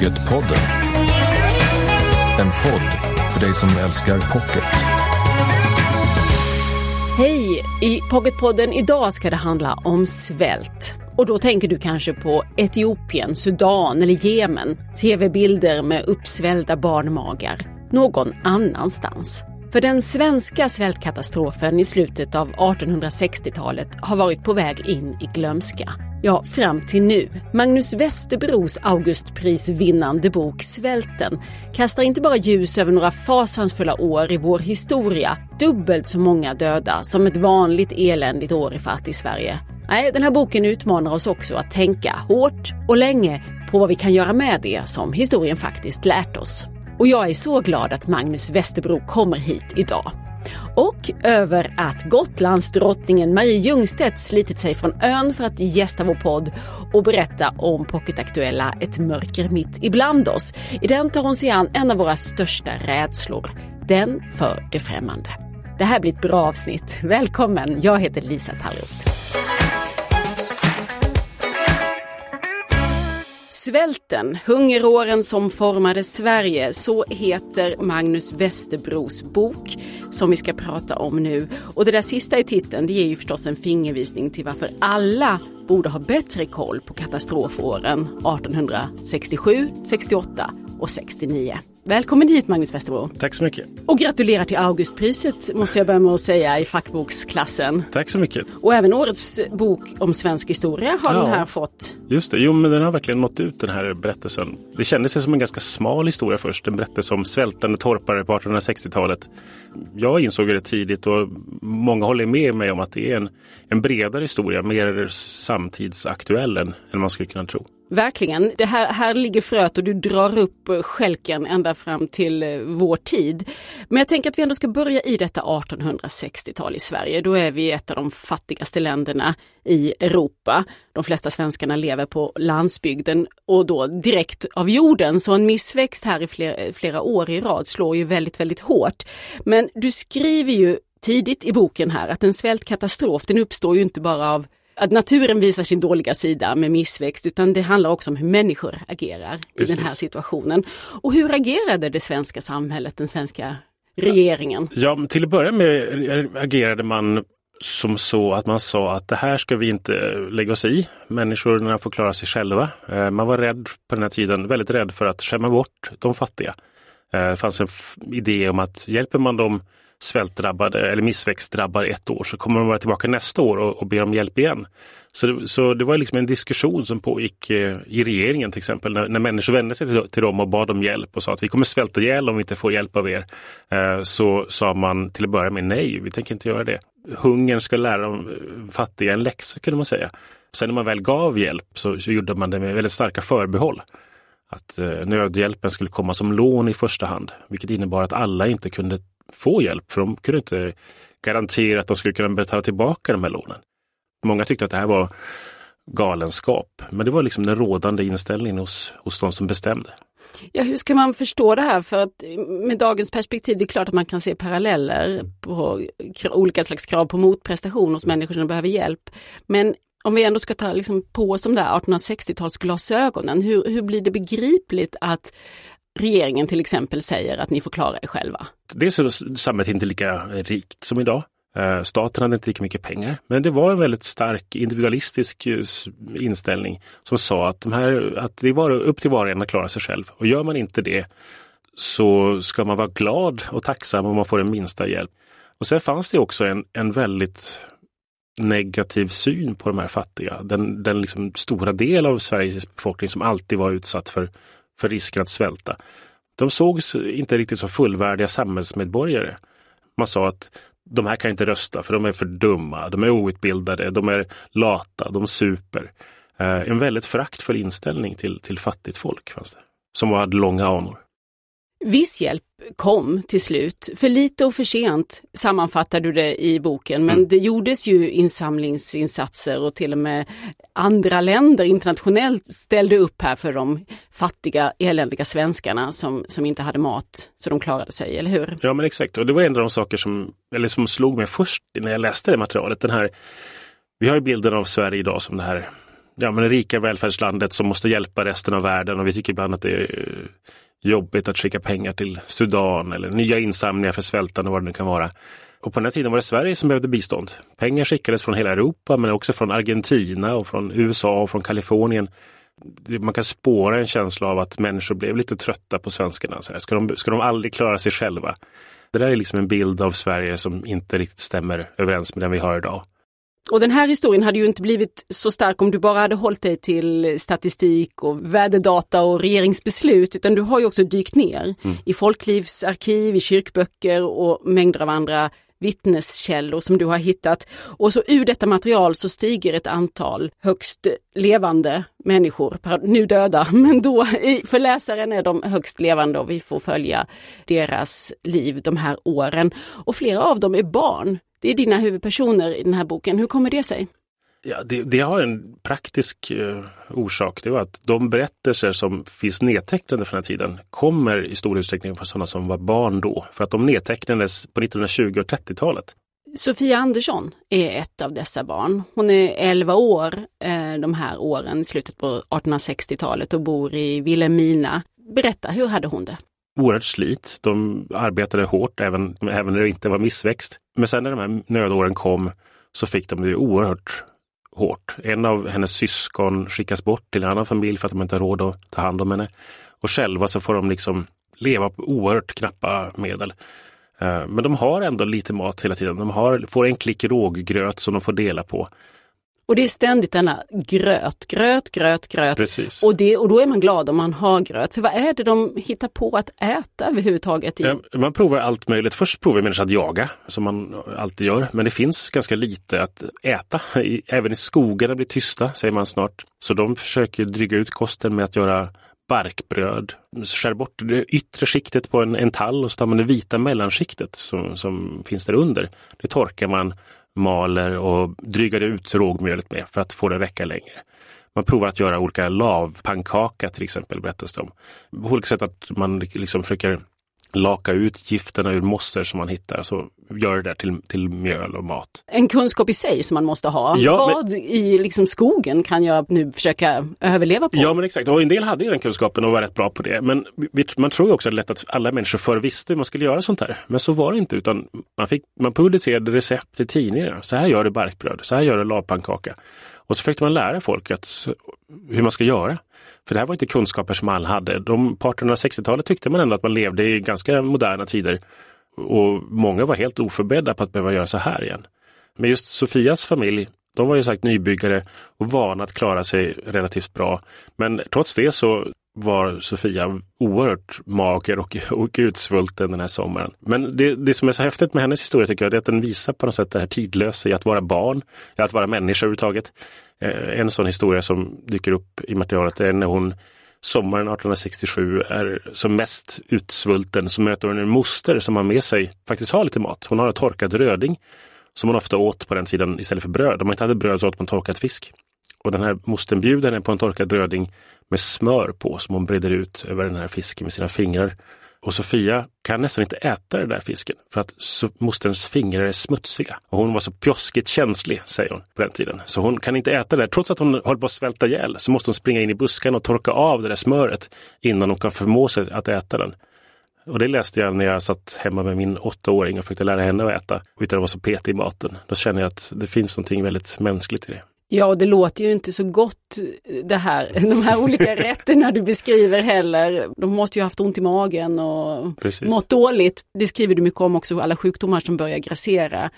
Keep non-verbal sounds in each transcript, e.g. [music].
Pocketpodden. En podd för dig som älskar pocket. Hej! I Pocketpodden idag ska det handla om svält. Och då tänker du kanske på Etiopien, Sudan eller Jemen. TV-bilder med uppsvällda barnmagar. Någon annanstans. För den svenska svältkatastrofen i slutet av 1860-talet har varit på väg in i glömska. Ja, fram till nu. Magnus Westerbros Augustprisvinnande bok Svälten kastar inte bara ljus över några fasansfulla år i vår historia, dubbelt så många döda som ett vanligt eländigt år i fattig-Sverige. Nej, den här boken utmanar oss också att tänka hårt och länge på vad vi kan göra med det som historien faktiskt lärt oss. Och jag är så glad att Magnus Westerbro kommer hit idag. Och över att Gotlandsdrottningen Marie Ljungstedt slitit sig från ön för att gästa vår podd och berätta om Pocketaktuella Ett mörker mitt ibland oss. I den tar hon sig an en av våra största rädslor, den för det främmande. Det här blir ett bra avsnitt. Välkommen! Jag heter Lisa Tallroth. Svälten, hungeråren som formade Sverige, så heter Magnus Westerbros bok som vi ska prata om nu. Och det där sista i titeln det ger ju förstås en fingervisning till varför alla borde ha bättre koll på katastrofåren 1867, 68 och 69. Välkommen hit Magnus Westerbro. Tack så mycket. Och gratulerar till Augustpriset måste jag börja med att säga i fackboksklassen. Tack så mycket. Och även årets bok om svensk historia har Ja. den här fått. Just det, jo men den har verkligen nått ut den här berättelsen. Det kändes ju som en ganska smal historia först, en berättelse om svältande torpare på 1860-talet. Jag insåg det tidigt och många håller med mig om att det är en, en bredare historia, mer samtidsaktuell än, än man skulle kunna tro. Verkligen. Det här, här ligger fröet och du drar upp skälken ända fram till eh, vår tid. Men jag tänker att vi ändå ska börja i detta 1860-tal i Sverige. Då är vi ett av de fattigaste länderna i Europa. De flesta svenskarna lever på landsbygden och då direkt av jorden. Så en missväxt här i flera, eh, flera år i rad slår ju väldigt, väldigt hårt. Men du skriver ju tidigt i boken här att en svältkatastrof den uppstår ju inte bara av att naturen visar sin dåliga sida med missväxt utan det handlar också om hur människor agerar Precis. i den här situationen. Och hur agerade det svenska samhället, den svenska regeringen? Ja, till att börja med agerade man som så att man sa att det här ska vi inte lägga oss i. Människorna får klara sig själva. Eh, Man var rädd på den här tiden, väldigt rädd för att skämma bort de fattiga. Eh, Det fanns en idé om att hjälper man dem svältdrabbade eller missväxtdrabbade ett år så kommer de vara tillbaka nästa år och, och be om hjälp igen. Så det, så det var liksom en diskussion som pågick eh, i regeringen till exempel när, när människor vände sig till, till dem och bad om hjälp och sa att vi kommer svälta ihjäl om vi inte får hjälp av er. Eh, så sa man till att börja med nej, vi tänker inte göra det. Hungern ska lära de eh, fattiga en läxa kunde man säga. Sen när man väl gav hjälp så, så gjorde man det med väldigt starka förbehåll att eh, nödhjälpen skulle komma som lån i första hand, vilket innebar att alla inte kunde få hjälp, för de kunde inte garantera att de skulle kunna betala tillbaka de här lånen. Många tyckte att det här var galenskap, men det var liksom den rådande inställningen hos, hos de som bestämde. Ja, hur ska man förstå det här? För att med dagens perspektiv, det är klart att man kan se paralleller på olika slags krav på motprestation hos människor som behöver hjälp. Men om vi ändå ska ta liksom på oss de där 1860-talsglasögonen, hur, hur blir det begripligt att regeringen till exempel säger att ni får klara er själva? Dels är samhället inte lika rikt som idag. Eh, staten hade inte lika mycket pengar, men det var en väldigt stark individualistisk eh, inställning som sa att, de här, att det var upp till var och en att klara sig själv. Och gör man inte det så ska man vara glad och tacksam om man får den minsta hjälp. Och sen fanns det också en, en väldigt negativ syn på de här fattiga. Den, den liksom stora del av Sveriges befolkning som alltid var utsatt för, för risken att svälta. De sågs inte riktigt som fullvärdiga samhällsmedborgare. Man sa att de här kan inte rösta för de är för dumma, de är outbildade, de är lata, de super. Eh, en väldigt föraktfull inställning till, till fattigt folk fanns det, som hade långa anor. Viss hjälp kom till slut, för lite och för sent sammanfattar du det i boken, men det gjordes ju insamlingsinsatser och till och med andra länder internationellt ställde upp här för de fattiga, eländiga svenskarna som, som inte hade mat så de klarade sig, eller hur? Ja men exakt, och det var en av de saker som, eller som slog mig först när jag läste det materialet. Den här, vi har ju bilden av Sverige idag som det här ja, men det rika välfärdslandet som måste hjälpa resten av världen och vi tycker ibland att det är jobbigt att skicka pengar till Sudan eller nya insamlingar för svältande och vad det nu kan vara. Och på den här tiden var det Sverige som behövde bistånd. Pengar skickades från hela Europa men också från Argentina och från USA och från Kalifornien. Man kan spåra en känsla av att människor blev lite trötta på svenskarna. Ska de, ska de aldrig klara sig själva? Det där är liksom en bild av Sverige som inte riktigt stämmer överens med den vi har idag. Och den här historien hade ju inte blivit så stark om du bara hade hållit dig till statistik och värdedata och regeringsbeslut, utan du har ju också dykt ner mm. i folklivsarkiv, i kyrkböcker och mängder av andra vittneskällor som du har hittat. Och så ur detta material så stiger ett antal högst levande människor, nu döda, [laughs] men då för läsaren är de högst levande och vi får följa deras liv de här åren. Och flera av dem är barn. Det är dina huvudpersoner i den här boken. Hur kommer det sig? Ja, det, det har en praktisk eh, orsak. Det var att de berättelser som finns nedtecknade från den här tiden kommer i stor utsträckning från sådana som var barn då. För att de nedtecknades på 1920 och 30-talet. Sofia Andersson är ett av dessa barn. Hon är 11 år eh, de här åren, slutet på 1860-talet och bor i Vilhelmina. Berätta, hur hade hon det? Oerhört slit. De arbetade hårt även, även när det inte var missväxt. Men sen när de här nödåren kom så fick de det oerhört hårt. En av hennes syskon skickas bort till en annan familj för att de inte har råd att ta hand om henne. Och själva så får de liksom leva på oerhört knappa medel. Eh, men de har ändå lite mat hela tiden. De har, får en klick råggröt som de får dela på. Och det är ständigt denna gröt, gröt, gröt, gröt. Precis. Och, det, och då är man glad om man har gröt. För vad är det de hittar på att äta överhuvudtaget? I? Man provar allt möjligt. Först provar människan att jaga, som man alltid gör. Men det finns ganska lite att äta. Även i skogarna blir tysta, säger man snart. Så de försöker dryga ut kosten med att göra barkbröd. Skär bort det yttre skiktet på en, en tall och så tar man det vita mellanskiktet som, som finns där under. Det torkar man maler och drygar ut rågmjölet med för att få det räcka längre. Man provar att göra olika lavpannkaka till exempel, berättas det om. På olika sätt att man liksom försöker laka ut gifterna ur mossor som man hittar, så gör det där till, till mjöl och mat. En kunskap i sig som man måste ha. Ja, Vad men... i liksom skogen kan jag nu försöka överleva på? Ja men exakt, och en del hade ju den kunskapen och var rätt bra på det. Men man tror också lätt att alla människor förr visste hur man skulle göra sånt här. Men så var det inte, utan man, fick, man publicerade recept i tidningar. Så här gör du barkbröd, så här gör du lavpannkaka. Och så försökte man lära folk att, hur man ska göra. För det här var inte kunskaper som alla hade. De, på 1860-talet tyckte man ändå att man levde i ganska moderna tider. Och många var helt oförberedda på att behöva göra så här igen. Men just Sofias familj, de var ju sagt nybyggare och vana att klara sig relativt bra. Men trots det så var Sofia oerhört mager och, och utsvulten den här sommaren. Men det, det som är så häftigt med hennes historia tycker jag är att den visar på något sätt det här tidlösa i att vara barn, i att vara människa överhuvudtaget. Eh, en sån historia som dyker upp i materialet är när hon sommaren 1867 är som mest utsvulten så möter hon en moster som har med sig, faktiskt har lite mat. Hon har en torkad röding som hon ofta åt på den tiden istället för bröd. Om man inte hade bröd så åt man torkad fisk. Och den här mostern bjuder henne på en torkad röding med smör på som hon breder ut över den här fisken med sina fingrar. Och Sofia kan nästan inte äta den där fisken för att mosterns fingrar är smutsiga. Och hon var så pjoskigt känslig, säger hon på den tiden. Så hon kan inte äta det där. Trots att hon håller på att svälta ihjäl så måste hon springa in i buskarna och torka av det där smöret innan hon kan förmå sig att äta den. Och det läste jag när jag satt hemma med min åttaåring och försökte lära henne att äta utan att vara så petig i maten. Då känner jag att det finns någonting väldigt mänskligt i det. Ja, och det låter ju inte så gott det här, [laughs] de här olika [laughs] rätterna du beskriver heller. De måste ju haft ont i magen och Precis. mått dåligt. Det skriver du mycket om också, alla sjukdomar som börjar grassera.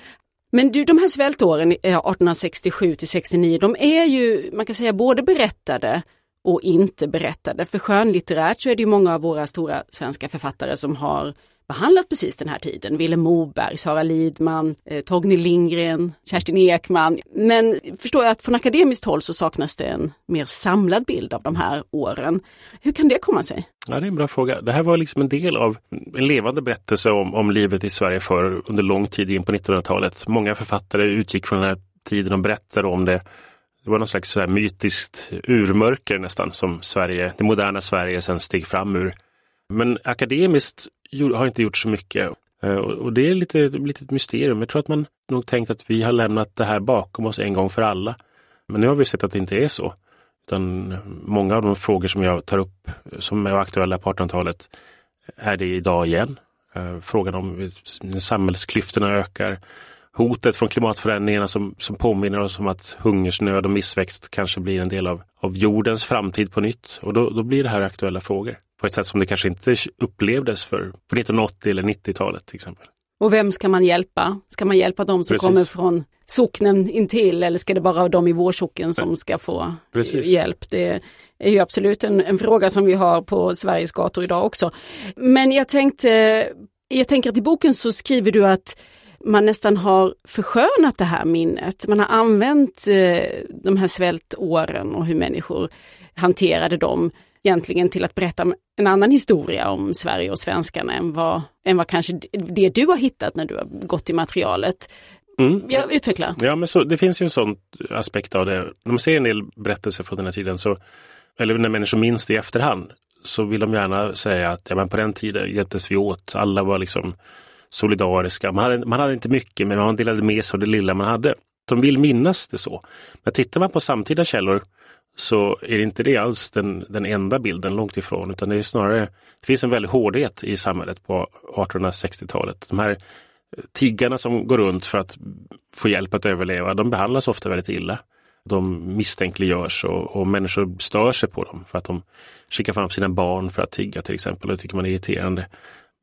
Men du, de här svältåren 1867 till 69, de är ju, man kan säga både berättade och inte berättade. För skönlitterärt så är det ju många av våra stora svenska författare som har behandlat precis den här tiden. Vilhelm Moberg, Sara Lidman, eh, Torgny Lindgren, Kerstin Ekman. Men förstår jag att från akademiskt håll så saknas det en mer samlad bild av de här åren. Hur kan det komma sig? Ja, det är en bra fråga. Det här var liksom en del av en levande berättelse om, om livet i Sverige för under lång tid in på 1900-talet. Många författare utgick från den här tiden och berättade om det. Det var någon slags så här mytiskt urmörker nästan som Sverige, det moderna Sverige sen steg fram ur. Men akademiskt har inte gjort så mycket. Eh, och det är lite, lite ett mysterium. Jag tror att man nog tänkt att vi har lämnat det här bakom oss en gång för alla. Men nu har vi sett att det inte är så. Utan eh, många av de frågor som jag tar upp eh, som är aktuella på 1800-talet är det idag igen. Frågan om när samhällsklyftorna ökar, hotet från klimatförändringarna som, som påminner oss om att hungersnöd och missväxt kanske blir en del av, av jordens framtid på nytt. Och då, då blir det här aktuella frågor på ett sätt som det kanske inte upplevdes för på 1980 eller 90-talet till exempel. Och vem ska man hjälpa? Ska man hjälpa de som Precis. kommer från socknen intill eller ska det bara vara de i vår socken som ska få Precis. hjälp? Det är ju absolut en, en, fråga som vi har på Sveriges gator idag också. Men jag tänkte, jag tänker att i boken så skriver du att man nästan har förskönat det här minnet. Man har använt eh, de här svältåren och hur människor hanterade dem egentligen till att berätta en annan historia om Sverige och svenskarna än vad, än vad kanske det du har hittat när du har gått i materialet. Mm. Ja, utveckla. Ja, men så, det finns ju en sån aspekt av det. När man ser en del berättelser från den här tiden, så, eller när människor minns det i efterhand, så vill de gärna säga att ja, men på den tiden hjälptes vi åt. Alla var liksom solidariska. Man hade, man hade inte mycket, men man delade med sig av det lilla man hade. De vill minnas det så. Men tittar man på samtida källor så är det inte det alls den, den enda bilden, långt ifrån, utan det är snarare, det finns en väldig hårdhet i samhället på 1860-talet. De här eh, tiggarna som går runt för att få hjälp att överleva, de behandlas ofta väldigt illa. De misstänkliggörs och, och människor stör sig på dem för att de skickar fram sina barn för att tigga till exempel. Och det tycker man är irriterande.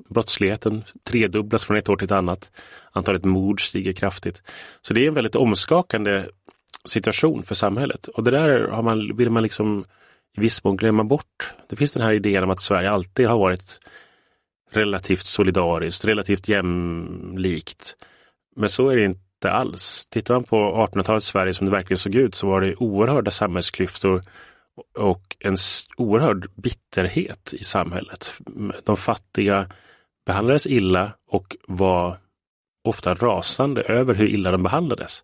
Brottsligheten tredubblas från ett år till ett annat. Antalet mord stiger kraftigt. Så det är en väldigt omskakande situation för samhället. Och det där har man, vill man liksom i viss mån glömma bort. Det finns den här idén om att Sverige alltid har varit relativt solidariskt, relativt jämlikt. Men så är det inte alls. Tittar man på 1800-talets Sverige som det verkligen såg ut så var det oerhörda samhällsklyftor och en oerhörd bitterhet i samhället. De fattiga behandlades illa och var ofta rasande över hur illa de behandlades.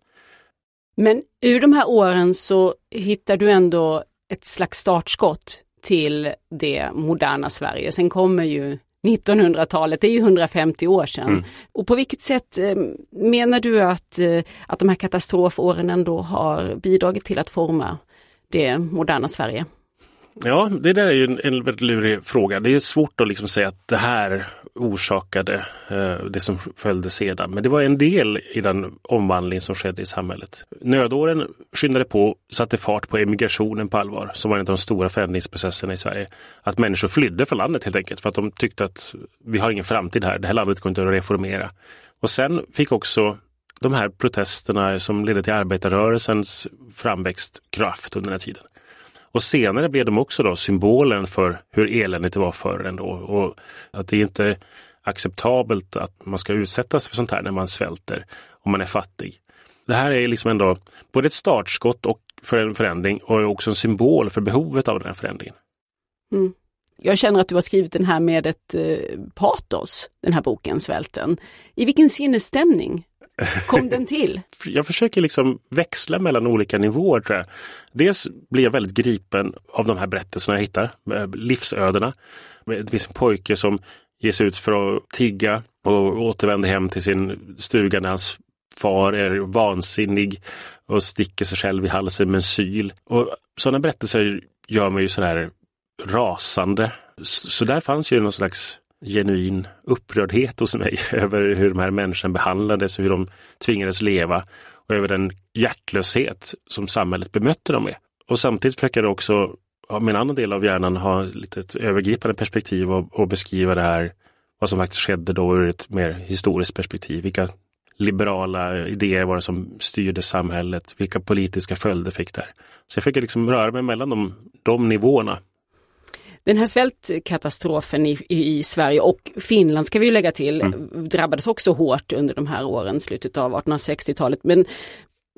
Men ur de här åren så hittar du ändå ett slags startskott till det moderna Sverige. Sen kommer ju 1900-talet, det är ju 150 år sedan. Mm. Och på vilket sätt eh, menar du att, eh, att de här katastrofåren ändå har bidragit till att forma det moderna Sverige? Ja, det där är ju en, en väldigt lurig fråga. Det är svårt att liksom säga att det här orsakade eh, det som följde sedan. Men det var en del i den omvandling som skedde i samhället. Nödåren skyndade på, satte fart på emigrationen på allvar, som var en av de stora förändringsprocesserna i Sverige. Att människor flydde från landet helt enkelt för att de tyckte att vi har ingen framtid här, det här landet går inte att reformera. Och sen fick också de här protesterna som ledde till arbetarrörelsens framväxt kraft under den här tiden. Och senare blev de också då symbolen för hur eländigt det var förr ändå. Och att det inte är acceptabelt att man ska utsättas för sånt här när man svälter och man är fattig. Det här är liksom ändå både ett startskott och för en förändring och också en symbol för behovet av den här förändringen. Mm. Jag känner att du har skrivit den här med ett eh, patos, den här boken Svälten. I vilken sinnesstämning kom den till? [laughs] jag försöker liksom växla mellan olika nivåer. Tror jag. Dels blir jag väldigt gripen av de här berättelserna jag hittar, eh, livsödena. Eh, det finns en pojke som ger sig ut för att tigga och återvänder hem till sin stuga när hans far är vansinnig och sticker sig själv i halsen med en syl. Och sådana berättelser gör mig ju sådär rasande. Så där fanns ju någon slags genuin upprördhet hos mig [laughs] över hur de här människorna behandlades och hur de tvingades leva och över den hjärtlöshet som samhället bemötte dem med. Och samtidigt försöker jag också, med en annan del av hjärnan, ha lite ett övergripande perspektiv och, och beskriva det här, vad som faktiskt skedde då ur ett mer historiskt perspektiv. Vilka liberala idéer var det som styrde samhället? Vilka politiska följder fick det här? Så jag försöker liksom röra mig mellan de, de nivåerna den här svältkatastrofen i, i, Sverige och Finland ska vi lägga till mm. drabbades också hårt under de här åren, slutet av 1860-talet. Men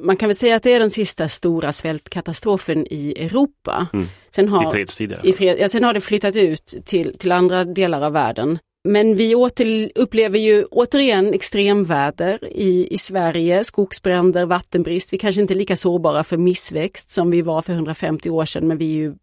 man kan väl säga att det är den sista stora svältkatastrofen i Europa. Mm. Sen har, I fredstid? I fred, ja, sen har det flyttat ut till, till andra delar av världen. Men vi åter, upplever ju återigen extremväder i, i Sverige, skogsbränder, vattenbrist. Vi kanske inte är lika sårbara för missväxt som vi var för 150 år sedan, men vi är ju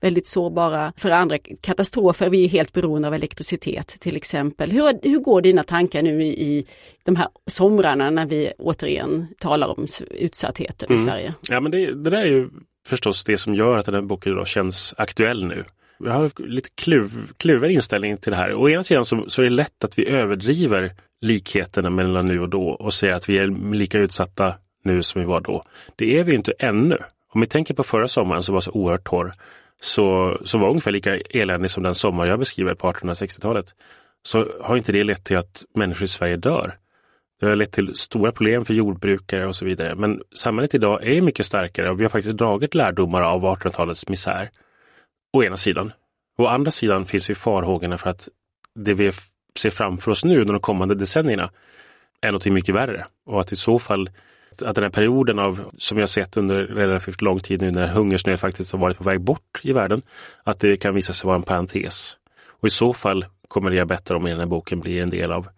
väldigt sårbara för andra katastrofer. Vi är helt beroende av elektricitet till exempel. Hur, hur går dina tankar nu i de här somrarna när vi återigen talar om utsattheten mm. i Sverige? Ja men det, det där är ju förstås det som gör att den här boken då känns aktuell nu. Jag har lite kluv, kluven inställning till det här. Å ena sidan så, så är det lätt att vi överdriver likheterna mellan nu och då och säger att vi är lika utsatta nu som vi var då. Det är vi inte ännu. Om vi tänker på förra sommaren som var så oerhört torr, så, som var ungefär lika eländig som den sommar jag beskriver på 1860-talet, så har inte det lett till att människor i Sverige dör. Det har lett till stora problem för jordbrukare och så vidare. Men samhället idag är mycket starkare och vi har faktiskt dragit lärdomar av 1800-talets misär. Å ena sidan. Å andra sidan finns ju farhågorna för att det vi ser framför oss nu under de kommande decennierna är något mycket värre. Och att i så fall att den här perioden av, som vi har sett under relativt lång tid nu när hungersnöd faktiskt har varit på väg bort i världen, att det kan visa sig vara en parentes. Och i så fall kommer det jag berättar om i den här boken bli en del av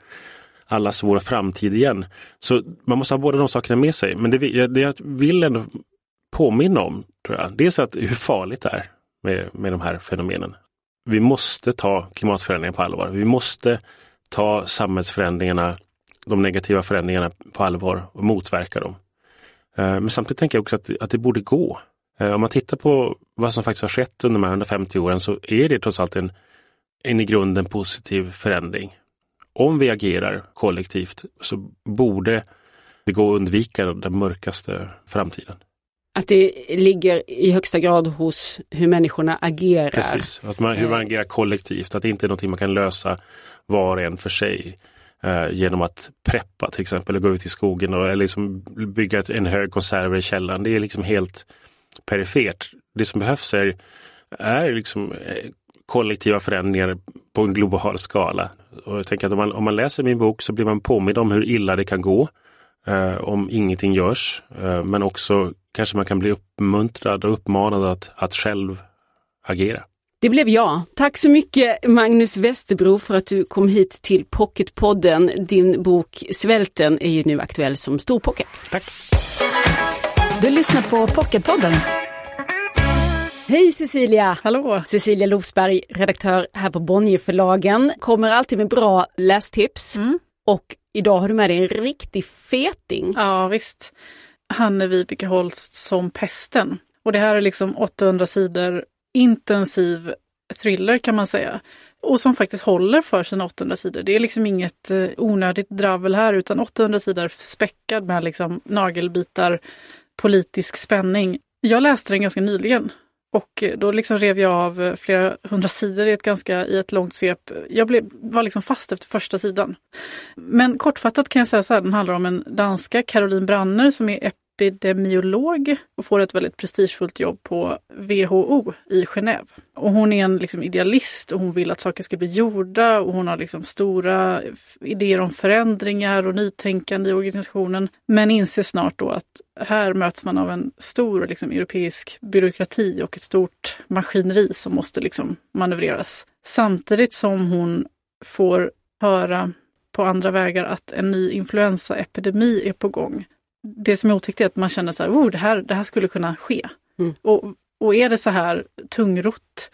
allas vår framtid igen. Så man måste ha båda de sakerna med sig. Men det, det jag vill ändå påminna om, tror jag, dels att hur farligt det är med, med de här fenomenen. Vi måste ta klimatförändringar på allvar. Vi måste ta samhällsförändringarna, de negativa förändringarna på allvar och motverka dem. Eh, men samtidigt tänker jag också att, att det borde gå. Eh, om man tittar på vad som faktiskt har skett under de här 150 åren så är det trots allt en, en i grunden positiv förändring. Om vi agerar kollektivt så borde det gå att undvika den mörkaste framtiden. Att det ligger i högsta grad hos hur människorna agerar. Precis, att man, hur man eh. agerar kollektivt, att det inte är någonting man kan lösa var och en för sig. Eh, genom att preppa till exempel och gå ut i skogen och eller liksom bygga en hög konserver i källaren. Det är liksom helt perifert. Det som behövs är, är liksom eh, kollektiva förändringar på en global skala. Och jag tänker att om man, om man läser min bok så blir man påmind om hur illa det kan gå eh, om ingenting görs. Eh, men också kanske man kan bli uppmuntrad och uppmanad att, att själv agera. Det blev jag. Tack så mycket Magnus Westerbro för att du kom hit till Pocketpodden. Din bok Svälten är ju nu aktuell som storpocket. Tack. Du lyssnar på Pocketpodden. Hej Cecilia! Hallå! Cecilia Lofsberg, redaktör här på Bonnierförlagen. Kommer alltid med bra lästips. Mm. Och idag har du med dig en riktig feting. Ja visst. Hanne Vibeke Holst som pesten. Och det här är liksom 800 sidor intensiv thriller kan man säga. Och som faktiskt håller för sina 800 sidor. Det är liksom inget eh, onödigt dravel här utan 800 sidor späckad med liksom nagelbitar politisk spänning. Jag läste den ganska nyligen och eh, då liksom rev jag av eh, flera hundra sidor i ett ganska i ett långt svep. Jag blev, var liksom fast efter första sidan. Men kortfattat kan jag säga så här, den handlar om en danska, Caroline Branner, som är epidemiolog och får ett väldigt prestigefullt jobb på WHO i Genève. Och hon är en liksom idealist och hon vill att saker ska bli gjorda och hon har liksom stora idéer om förändringar och nytänkande i organisationen. Men inser snart då att här möts man av en stor liksom, europeisk byråkrati och ett stort maskineri som måste liksom manövreras. Samtidigt som hon får höra på andra vägar att en ny influensaepidemi är på gång det som är otäckt är att man känner så här, oh, det, här det här skulle kunna ske. Mm. Och, och är det så här tungrott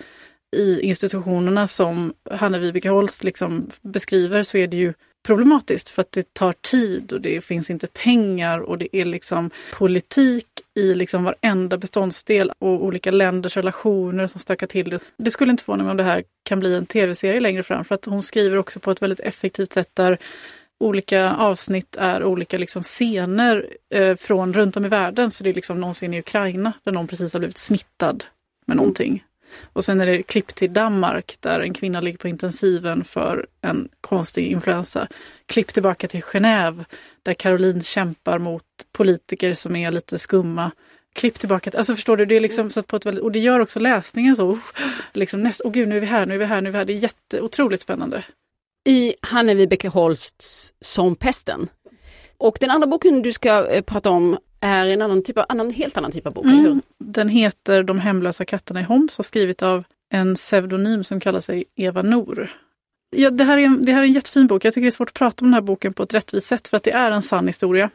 i institutionerna som Hanna Vibeke Holst liksom beskriver så är det ju problematiskt för att det tar tid och det finns inte pengar och det är liksom politik i liksom varenda beståndsdel och olika länders relationer som stökar till det. Det skulle inte förvåna mig om det här kan bli en tv-serie längre fram för att hon skriver också på ett väldigt effektivt sätt där olika avsnitt är olika liksom scener eh, från runt om i världen. Så det är liksom någon scen i Ukraina där någon precis har blivit smittad med mm. någonting. Och sen är det klipp till Danmark där en kvinna ligger på intensiven för en konstig influensa. Klipp tillbaka till Genève där Caroline kämpar mot politiker som är lite skumma. Klipp tillbaka, alltså förstår du, det är liksom så på ett väldigt, och det gör också läsningen så, oh, liksom näst, oh gud nu är vi här, nu är vi här, nu är vi här. Det är jätte, otroligt spännande i Hanne Vibeke Holsts Som pesten. Och den andra boken du ska eh, prata om är en annan typ av, annan, helt annan typ av bok. Mm. Den heter De hemlösa katterna i Homs och skrivit av en pseudonym som kallar sig Eva Nor. Ja, det, här är en, det här är en jättefin bok. Jag tycker det är svårt att prata om den här boken på ett rättvist sätt för att det är en sann historia.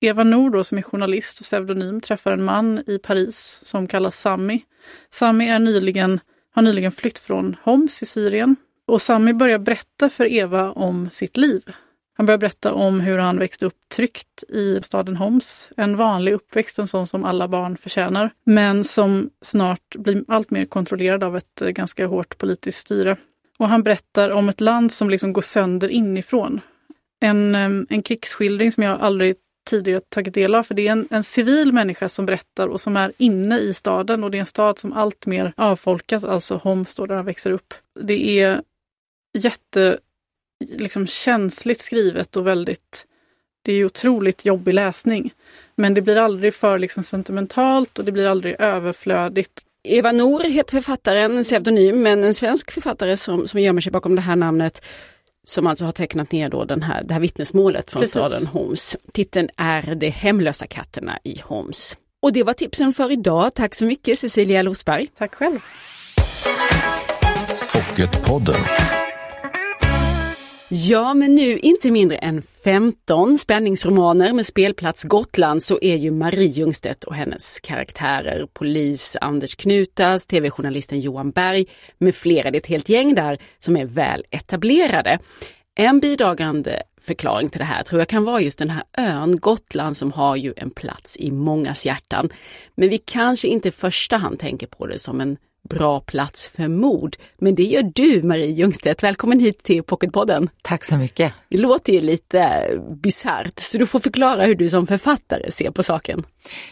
Eva Nor då, som är journalist och pseudonym träffar en man i Paris som kallas Sami. Sami är nyligen, har nyligen flytt från Homs i Syrien och Sami börjar berätta för Eva om sitt liv. Han börjar berätta om hur han växte upp tryggt i staden Homs. En vanlig uppväxt, en sån som alla barn förtjänar, men som snart blir allt mer kontrollerad av ett ganska hårt politiskt styre. Och han berättar om ett land som liksom går sönder inifrån. En, en krigsskildring som jag aldrig tidigare tagit del av. För det är en, en civil människa som berättar och som är inne i staden och det är en stad som allt mer avfolkas, alltså Homs då, där han växer upp. Det är jätte liksom känsligt skrivet och väldigt det är otroligt jobbig läsning. Men det blir aldrig för liksom sentimentalt och det blir aldrig överflödigt. Eva Nor heter författaren, en pseudonym, men en svensk författare som, som gömmer sig bakom det här namnet som alltså har tecknat ner då den här, det här vittnesmålet från Precis. staden Homs. Titeln är De hemlösa katterna i Homs. Och det var tipsen för idag. Tack så mycket Cecilia Losberg. Tack själv. Pocketpodden. Ja, men nu inte mindre än 15 spänningsromaner med spelplats Gotland så är ju Marie Ljungstedt och hennes karaktärer polis Anders Knutas, tv-journalisten Johan Berg med flera, det är ett helt gäng där som är väl etablerade. En bidragande förklaring till det här tror jag kan vara just den här ön Gotland som har ju en plats i mångas hjärtan. Men vi kanske inte i första hand tänker på det som en bra plats för mord. Men det gör du Marie Ljungstedt. Välkommen hit till Pocketpodden. Tack så mycket. Det låter ju lite bisarrt så du får förklara hur du som författare ser på saken.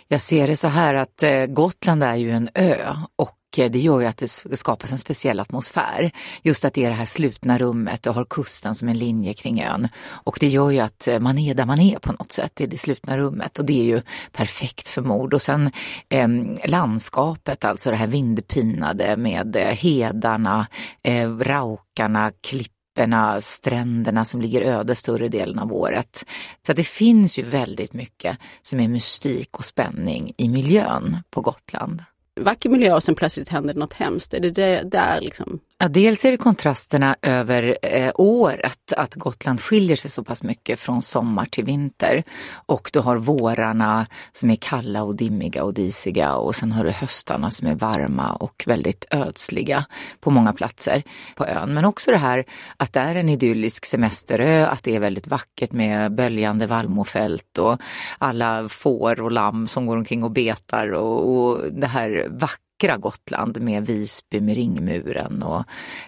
Jag ser det så här att eh, Gotland är ju en ö och Eh, det gör ju att det skapas en speciell atmosfär. Just att det är det här slutna rummet och har kusten som en linje kring ön. Och det gör ju att eh, man är där man är på något sätt, i det slutna rummet. Och det är ju perfekt för mord. Och sen eh, landskapet, alltså det här vindpinade med eh, hedarna, eh, raukarna, klipporna, stränderna som ligger öde större delen av året. Så det finns ju väldigt mycket som är mystik och spänning i miljön på Gotland vacker miljö och sen plötsligt händer något hemskt. Är det, det där liksom Ja, dels är det kontrasterna över eh, året, att Gotland skiljer sig så pass mycket från sommar till vinter. Och du har vårarna som är kalla och dimmiga och disiga och sen har du höstarna som är varma och väldigt ödsliga på många platser på ön. Men också det här att det är en idyllisk semesterö, att det är väldigt vackert med böljande vallmofält och alla får och lamm som går omkring och betar och, och det här vackra vackra Gotland med Visby med ringmuren. Och,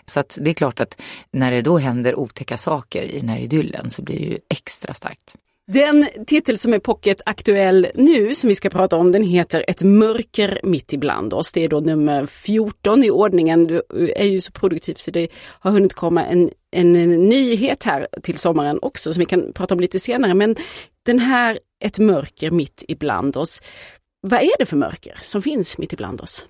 så att det är klart att när det då händer otäcka saker i den här idyllen så blir det ju extra starkt. Den titel som är pocket aktuell nu som vi ska prata om den heter Ett mörker mitt ibland oss. Det är då nummer 14 i ordningen. Du är ju så produktiv så det har hunnit komma en, en nyhet här till sommaren också som vi kan prata om lite senare. Men den här Ett mörker mitt ibland oss. Vad är det för mörker som finns mitt ibland oss?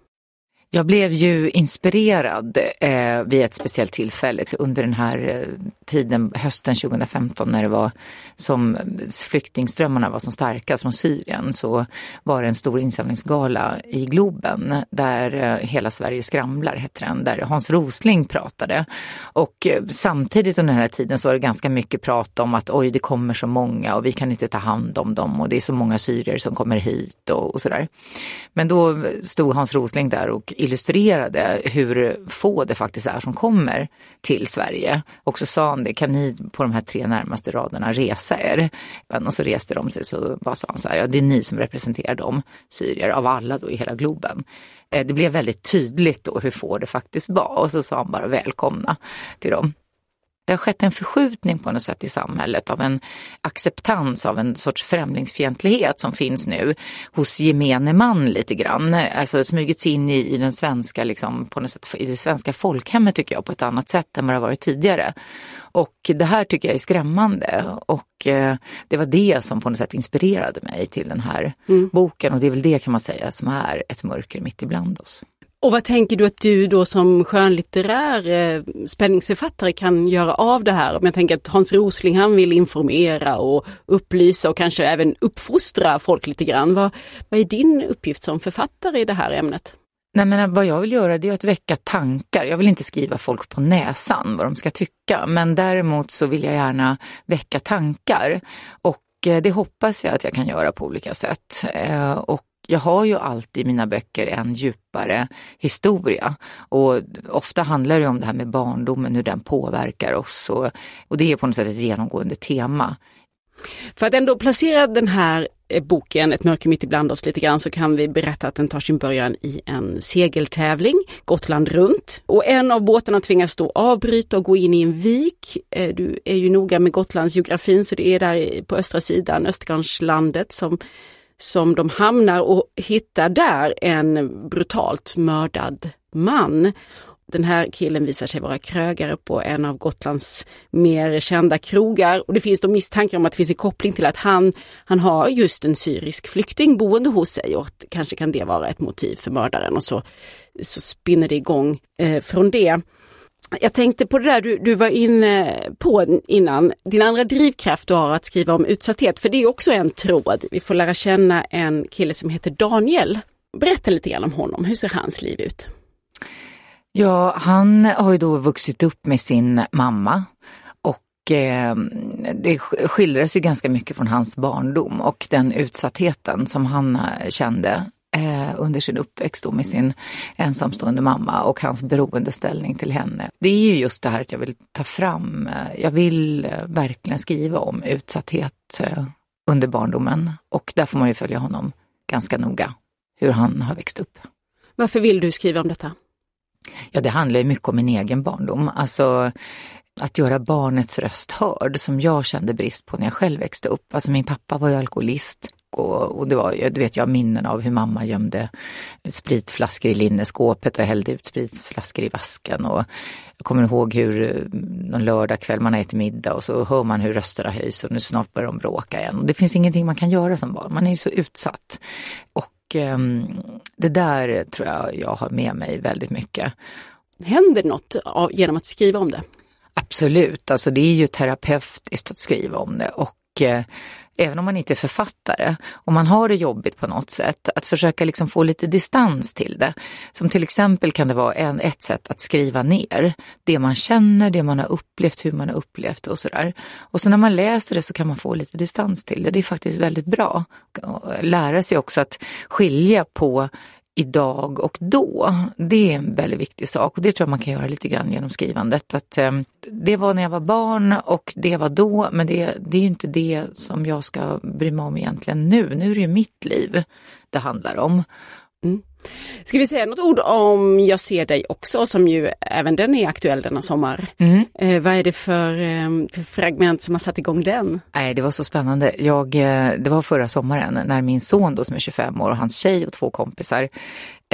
Jag blev ju inspirerad eh, vid ett speciellt tillfälle under den här eh, tiden, hösten 2015 när det var som flyktingströmmarna var som starkast från Syrien så var det en stor insamlingsgala i Globen där eh, Hela Sverige skramlar, hette den, där Hans Rosling pratade. Och eh, samtidigt under den här tiden så var det ganska mycket prat om att oj, det kommer så många och vi kan inte ta hand om dem och det är så många syrier som kommer hit och, och sådär. Men då eh, stod Hans Rosling där och illustrerade hur få det faktiskt är som kommer till Sverige. Och så sa han det, kan ni på de här tre närmaste raderna resa er? Och så reste de sig så bara sa han så här, ja det är ni som representerar dem, syrier av alla då i hela Globen. Eh, det blev väldigt tydligt då hur få det faktiskt var och så sa han bara välkomna till dem det har skett en förskjutning på något sätt i samhället av en acceptans av en sorts främlingsfientlighet som finns nu hos gemene man lite grann. Alltså smugits in i, i den svenska, liksom, på något sätt, i det svenska folkhemmet tycker jag på ett annat sätt än vad det har varit tidigare. Och det här tycker jag är skrämmande och eh, det var det som på något sätt inspirerade mig till den här mm. boken och det är väl det kan man säga som är ett mörker mitt ibland oss. Och vad tänker du att du då som skönlitterär eh, spänningsförfattare kan göra av det här? Om jag tänker att Hans Rosling han vill informera och upplysa och kanske även uppfostra folk lite grann. Vad, vad är din uppgift som författare i det här ämnet? Nej, men vad jag vill göra det är att väcka tankar. Jag vill inte skriva folk på näsan vad de ska tycka, men däremot så vill jag gärna väcka tankar. Och eh, det hoppas jag att jag kan göra på olika sätt. Eh, och jag har ju alltid i mina böcker en djupare historia. Och ofta handlar det om det här med barndomen, hur den påverkar oss. Och, och det är på något sätt ett genomgående tema. För att ändå placera den här eh, boken Ett mörker mitt ibland oss lite grann så kan vi berätta att den tar sin början i en segeltävling, Gotland runt. Och en av båtarna tvingas då avbryta och gå in i en vik. Eh, du är ju noga med Gotlands geografin så det är där på östra sidan, Östergarnslandet som som de hamnar och hittar där en brutalt mördad man. Den här killen visar sig vara krögare på en av Gotlands mer kända krogar och det finns då misstankar om att det finns en koppling till att han, han har just en syrisk flykting boende hos sig och att kanske kan det vara ett motiv för mördaren och så, så spinner det igång eh, från det. Jag tänkte på det där du, du var inne på innan, din andra drivkraft du har att skriva om utsatthet, för det är också en tråd. Vi får lära känna en kille som heter Daniel. Berätta lite grann om honom, hur ser hans liv ut? Ja, han har ju då vuxit upp med sin mamma och eh, det skildras ju ganska mycket från hans barndom och den utsattheten som han eh, kände eh, under sin uppväxt med sin ensamstående mamma och hans beroendeställning till henne. Det är ju just det här att jag vill ta fram, eh, jag vill eh, verkligen skriva om utsatthet under barndomen och där får man ju följa honom ganska noga, hur han har växt upp. Varför vill du skriva om detta? Ja, det handlar ju mycket om min egen barndom. Alltså att göra barnets röst hörd som jag kände brist på när jag själv växte upp. Alltså min pappa var ju alkoholist och, och det var, du vet jag har minnen av hur mamma gömde spritflaskor i linneskåpet och hällde ut spritflaskor i vasken. Och jag kommer ihåg hur eh, någon lördagkväll man äter middag och så hör man hur rösterna höjs och nu snart börjar de bråka igen. Och det finns ingenting man kan göra som barn, man är ju så utsatt. Och eh, det där tror jag jag har med mig väldigt mycket. Händer något genom att skriva om det? Absolut, alltså det är ju terapeutiskt att skriva om det och eh, även om man inte är författare, om man har det jobbigt på något sätt, att försöka liksom få lite distans till det. Som till exempel kan det vara en, ett sätt att skriva ner det man känner, det man har upplevt, hur man har upplevt och sådär. Och så när man läser det så kan man få lite distans till det. Det är faktiskt väldigt bra. Lära sig också att skilja på idag och då. Det är en väldigt viktig sak och det tror jag man kan göra lite grann genom skrivandet. Att, eh, det var när jag var barn och det var då men det, det är inte det som jag ska bry mig om egentligen nu. Nu är det ju mitt liv det handlar om. Mm. Ska vi säga något ord om Jag ser dig också som ju även den är aktuell denna sommar. Mm. Eh, vad är det för, eh, för, fragment som har satt igång den? Nej, det var så spännande. Jag, eh, det var förra sommaren när min son då som är 25 år och hans tjej och två kompisar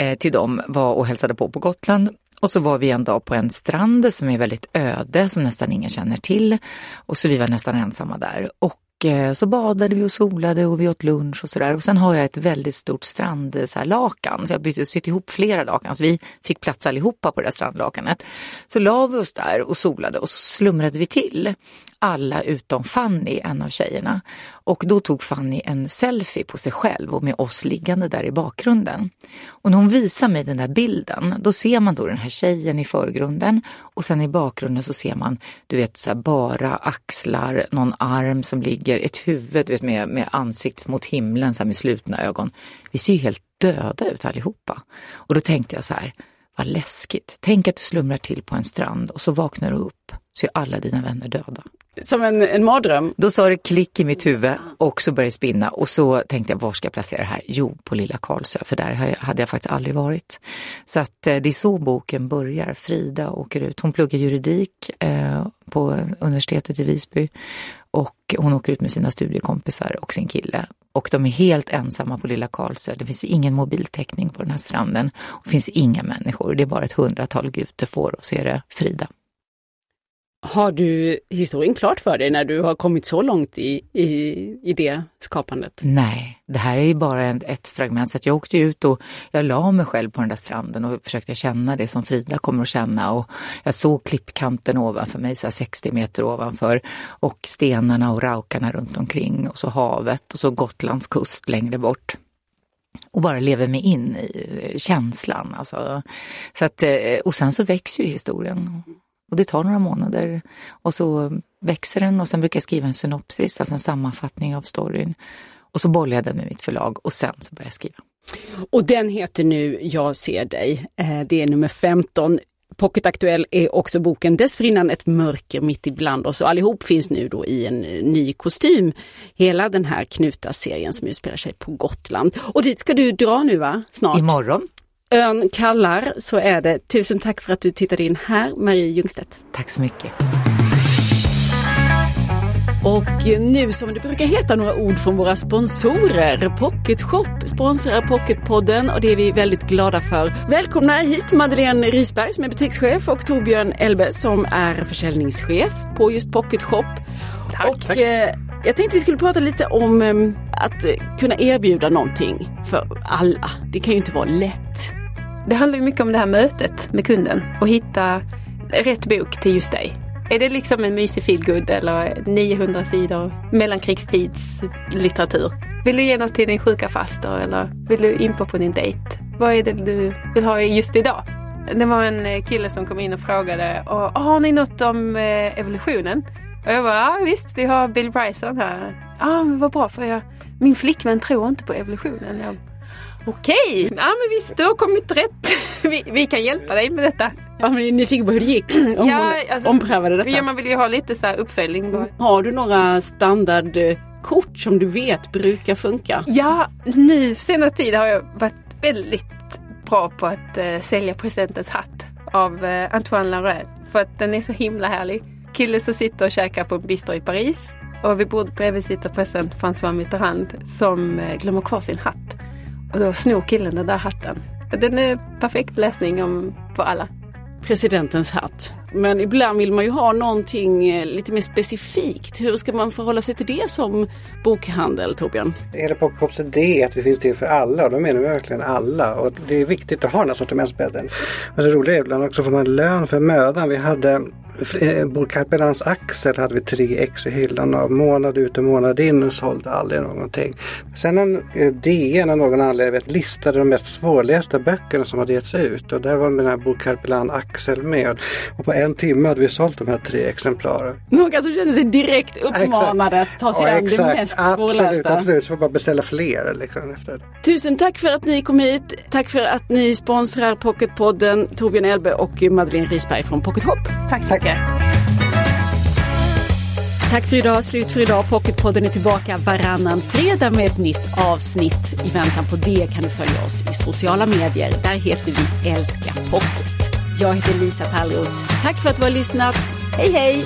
eh, till dem var och hälsade på på Gotland. Och så var vi en dag på en strand som är väldigt öde, som nästan ingen känner till. Och så vi var nästan ensamma där. Och Eh, så badade vi och solade och vi åt lunch och sådär. Och sen har jag ett väldigt stort strandlakan, eh, så jag bytte sytt ihop flera lakan. Så vi fick plats allihopa på det där strandlakanet. Så la vi oss där och solade och så slumrade vi till. Alla utom Fanny, en av tjejerna. Och då tog Fanny en selfie på sig själv och med oss liggande där i bakgrunden. Och när hon visar mig den där bilden, då ser man då den här tjejen i förgrunden och sen i bakgrunden så ser man, du vet, så bara axlar, någon arm som ligger, ett huvud du vet, med, med ansiktet mot himlen så med slutna ögon. Vi ser ju helt döda ut allihopa. Och då tänkte jag så här, vad läskigt. Tänk att du slumrar till på en strand och så vaknar du upp så är alla dina vänner döda. Som en, en mardröm? Då sa det klick i mitt huvud och så började det spinna och så tänkte jag, var ska jag placera det här? Jo, på Lilla Karlsö, för där hade jag faktiskt aldrig varit. Så att eh, det är så boken börjar. Frida åker ut, hon pluggar juridik eh, på universitetet i Visby och hon åker ut med sina studiekompisar och sin kille. Och de är helt ensamma på Lilla Karlsö. Det finns ingen mobiltäckning på den här stranden. Det finns inga människor. Det är bara ett hundratal gutefår och så är det Frida. Har du historien klart för dig när du har kommit så långt i, i, i det skapandet? Nej, det här är ju bara ett, ett fragment. Så jag åkte ut och jag la mig själv på den där stranden och försökte känna det som Frida kommer att känna. Och jag såg klippkanten ovanför mig, så 60 meter ovanför. Och stenarna och raukarna runt omkring och så havet och så Gotlands kust längre bort och bara lever mig in i eh, känslan. Alltså, så att, eh, och sen så växer ju historien. Och det tar några månader och så växer den och sen brukar jag skriva en synopsis, alltså en sammanfattning av storyn. Och så bollar jag den med mitt förlag och sen så börjar jag skriva. Och den heter nu Jag ser dig. Eh, det är nummer 15. Pocket Aktuell är också boken dessförinnan Ett mörker mitt ibland oss och allihop finns nu då i en ny kostym. Hela den här Knuta-serien som utspelar sig på Gotland. Och dit ska du dra nu va? Snart? Imorgon. Ön kallar, så är det. Tusen tack för att du tittade in här, Marie Ljungstedt. Tack så mycket. Och nu som det brukar heta några ord från våra sponsorer. Pocket Shop sponsrar Pocketpodden och det är vi väldigt glada för. Välkomna hit Madeleine Risberg som är butikschef och Torbjörn Elbe som är försäljningschef på just Pocket Shop. Tack, och, tack. Eh, jag tänkte vi skulle prata lite om eh, att eh, kunna erbjuda någonting för alla. Det kan ju inte vara lätt. Det handlar ju mycket om det här mötet med kunden och hitta rätt bok till just dig. Är det liksom en mysig feelgood eller 900 sidor mellankrigstidslitteratur? Vill du ge något till din sjuka faster eller vill du in på, din dejt? Vad är det du vill ha just idag? Det var en eh, kille som kom in och frågade och, har ni något om eh, evolutionen? Och jag bara, ja visst vi har Bill Bryson här. Ja men vad bra för jag, min flickvän tror inte på evolutionen. Jag, Okej, ja men visst du har kommit rätt. [laughs] vi, vi kan hjälpa dig med detta. Ja, men ni fick på hur det gick om Ja, hon alltså, omprövade detta. Ja, man vill ju ha lite så här uppföljning. bara. Har du några standardkort som du vet brukar funka? Ja, nu senare tid har jag varit väldigt bra på att eh, sälja presentens hatt av eh, Antoine Laurent. För att den är så himla härlig. Kille som sitter och käkar på en bistro i Paris. Och vid bordet bredvid sitter present François Mitterrand som eh, glömmer kvar sin hatt. Och då snor killen den där hatten. Den är perfekt läsning om, för alla. Presidentens hatt. Men ibland vill man ju ha någonting eh, lite mer specifikt. Hur ska man förhålla sig till det som bokhandel, Torbjörn? Hela Pocketcops idé är att vi finns till för alla och då menar vi verkligen alla. Och det är viktigt att ha den här sortimentsbredden. Men det roliga är ibland också får man lön för mödan. Vi hade eh, Carpelans Axel hade vi tre ex i hyllan av månad ut och månad in och sålde aldrig någonting. Sen en eh, DN av någon anledning vet, listade de mest svårlästa böckerna som hade getts ut och där var den här Bo Carpelan Axel med. Och på en timme hade vi sålt de här tre exemplaren. Många som känner sig direkt uppmanade att ta sig Ja, an det mest absolut, svårlästa. absolut. Så får bara beställa fler liksom efter. Tusen tack för att ni kom hit. Tack för att ni sponsrar Pocketpodden, Torbjörn Elbe och Madeleine Risberg från Pocket Hop. Tack så mycket. Tack för idag, slut för idag. Pocketpodden är tillbaka varannan fredag med ett nytt avsnitt. I väntan på det kan du följa oss i sociala medier. Där heter vi Älska Pocket. Jag heter Lisa Tallroth. Tack för att du har lyssnat. Hej hej!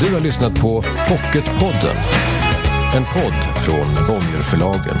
Du har lyssnat på Pocketpodden. En podd från Bonnierförlagen.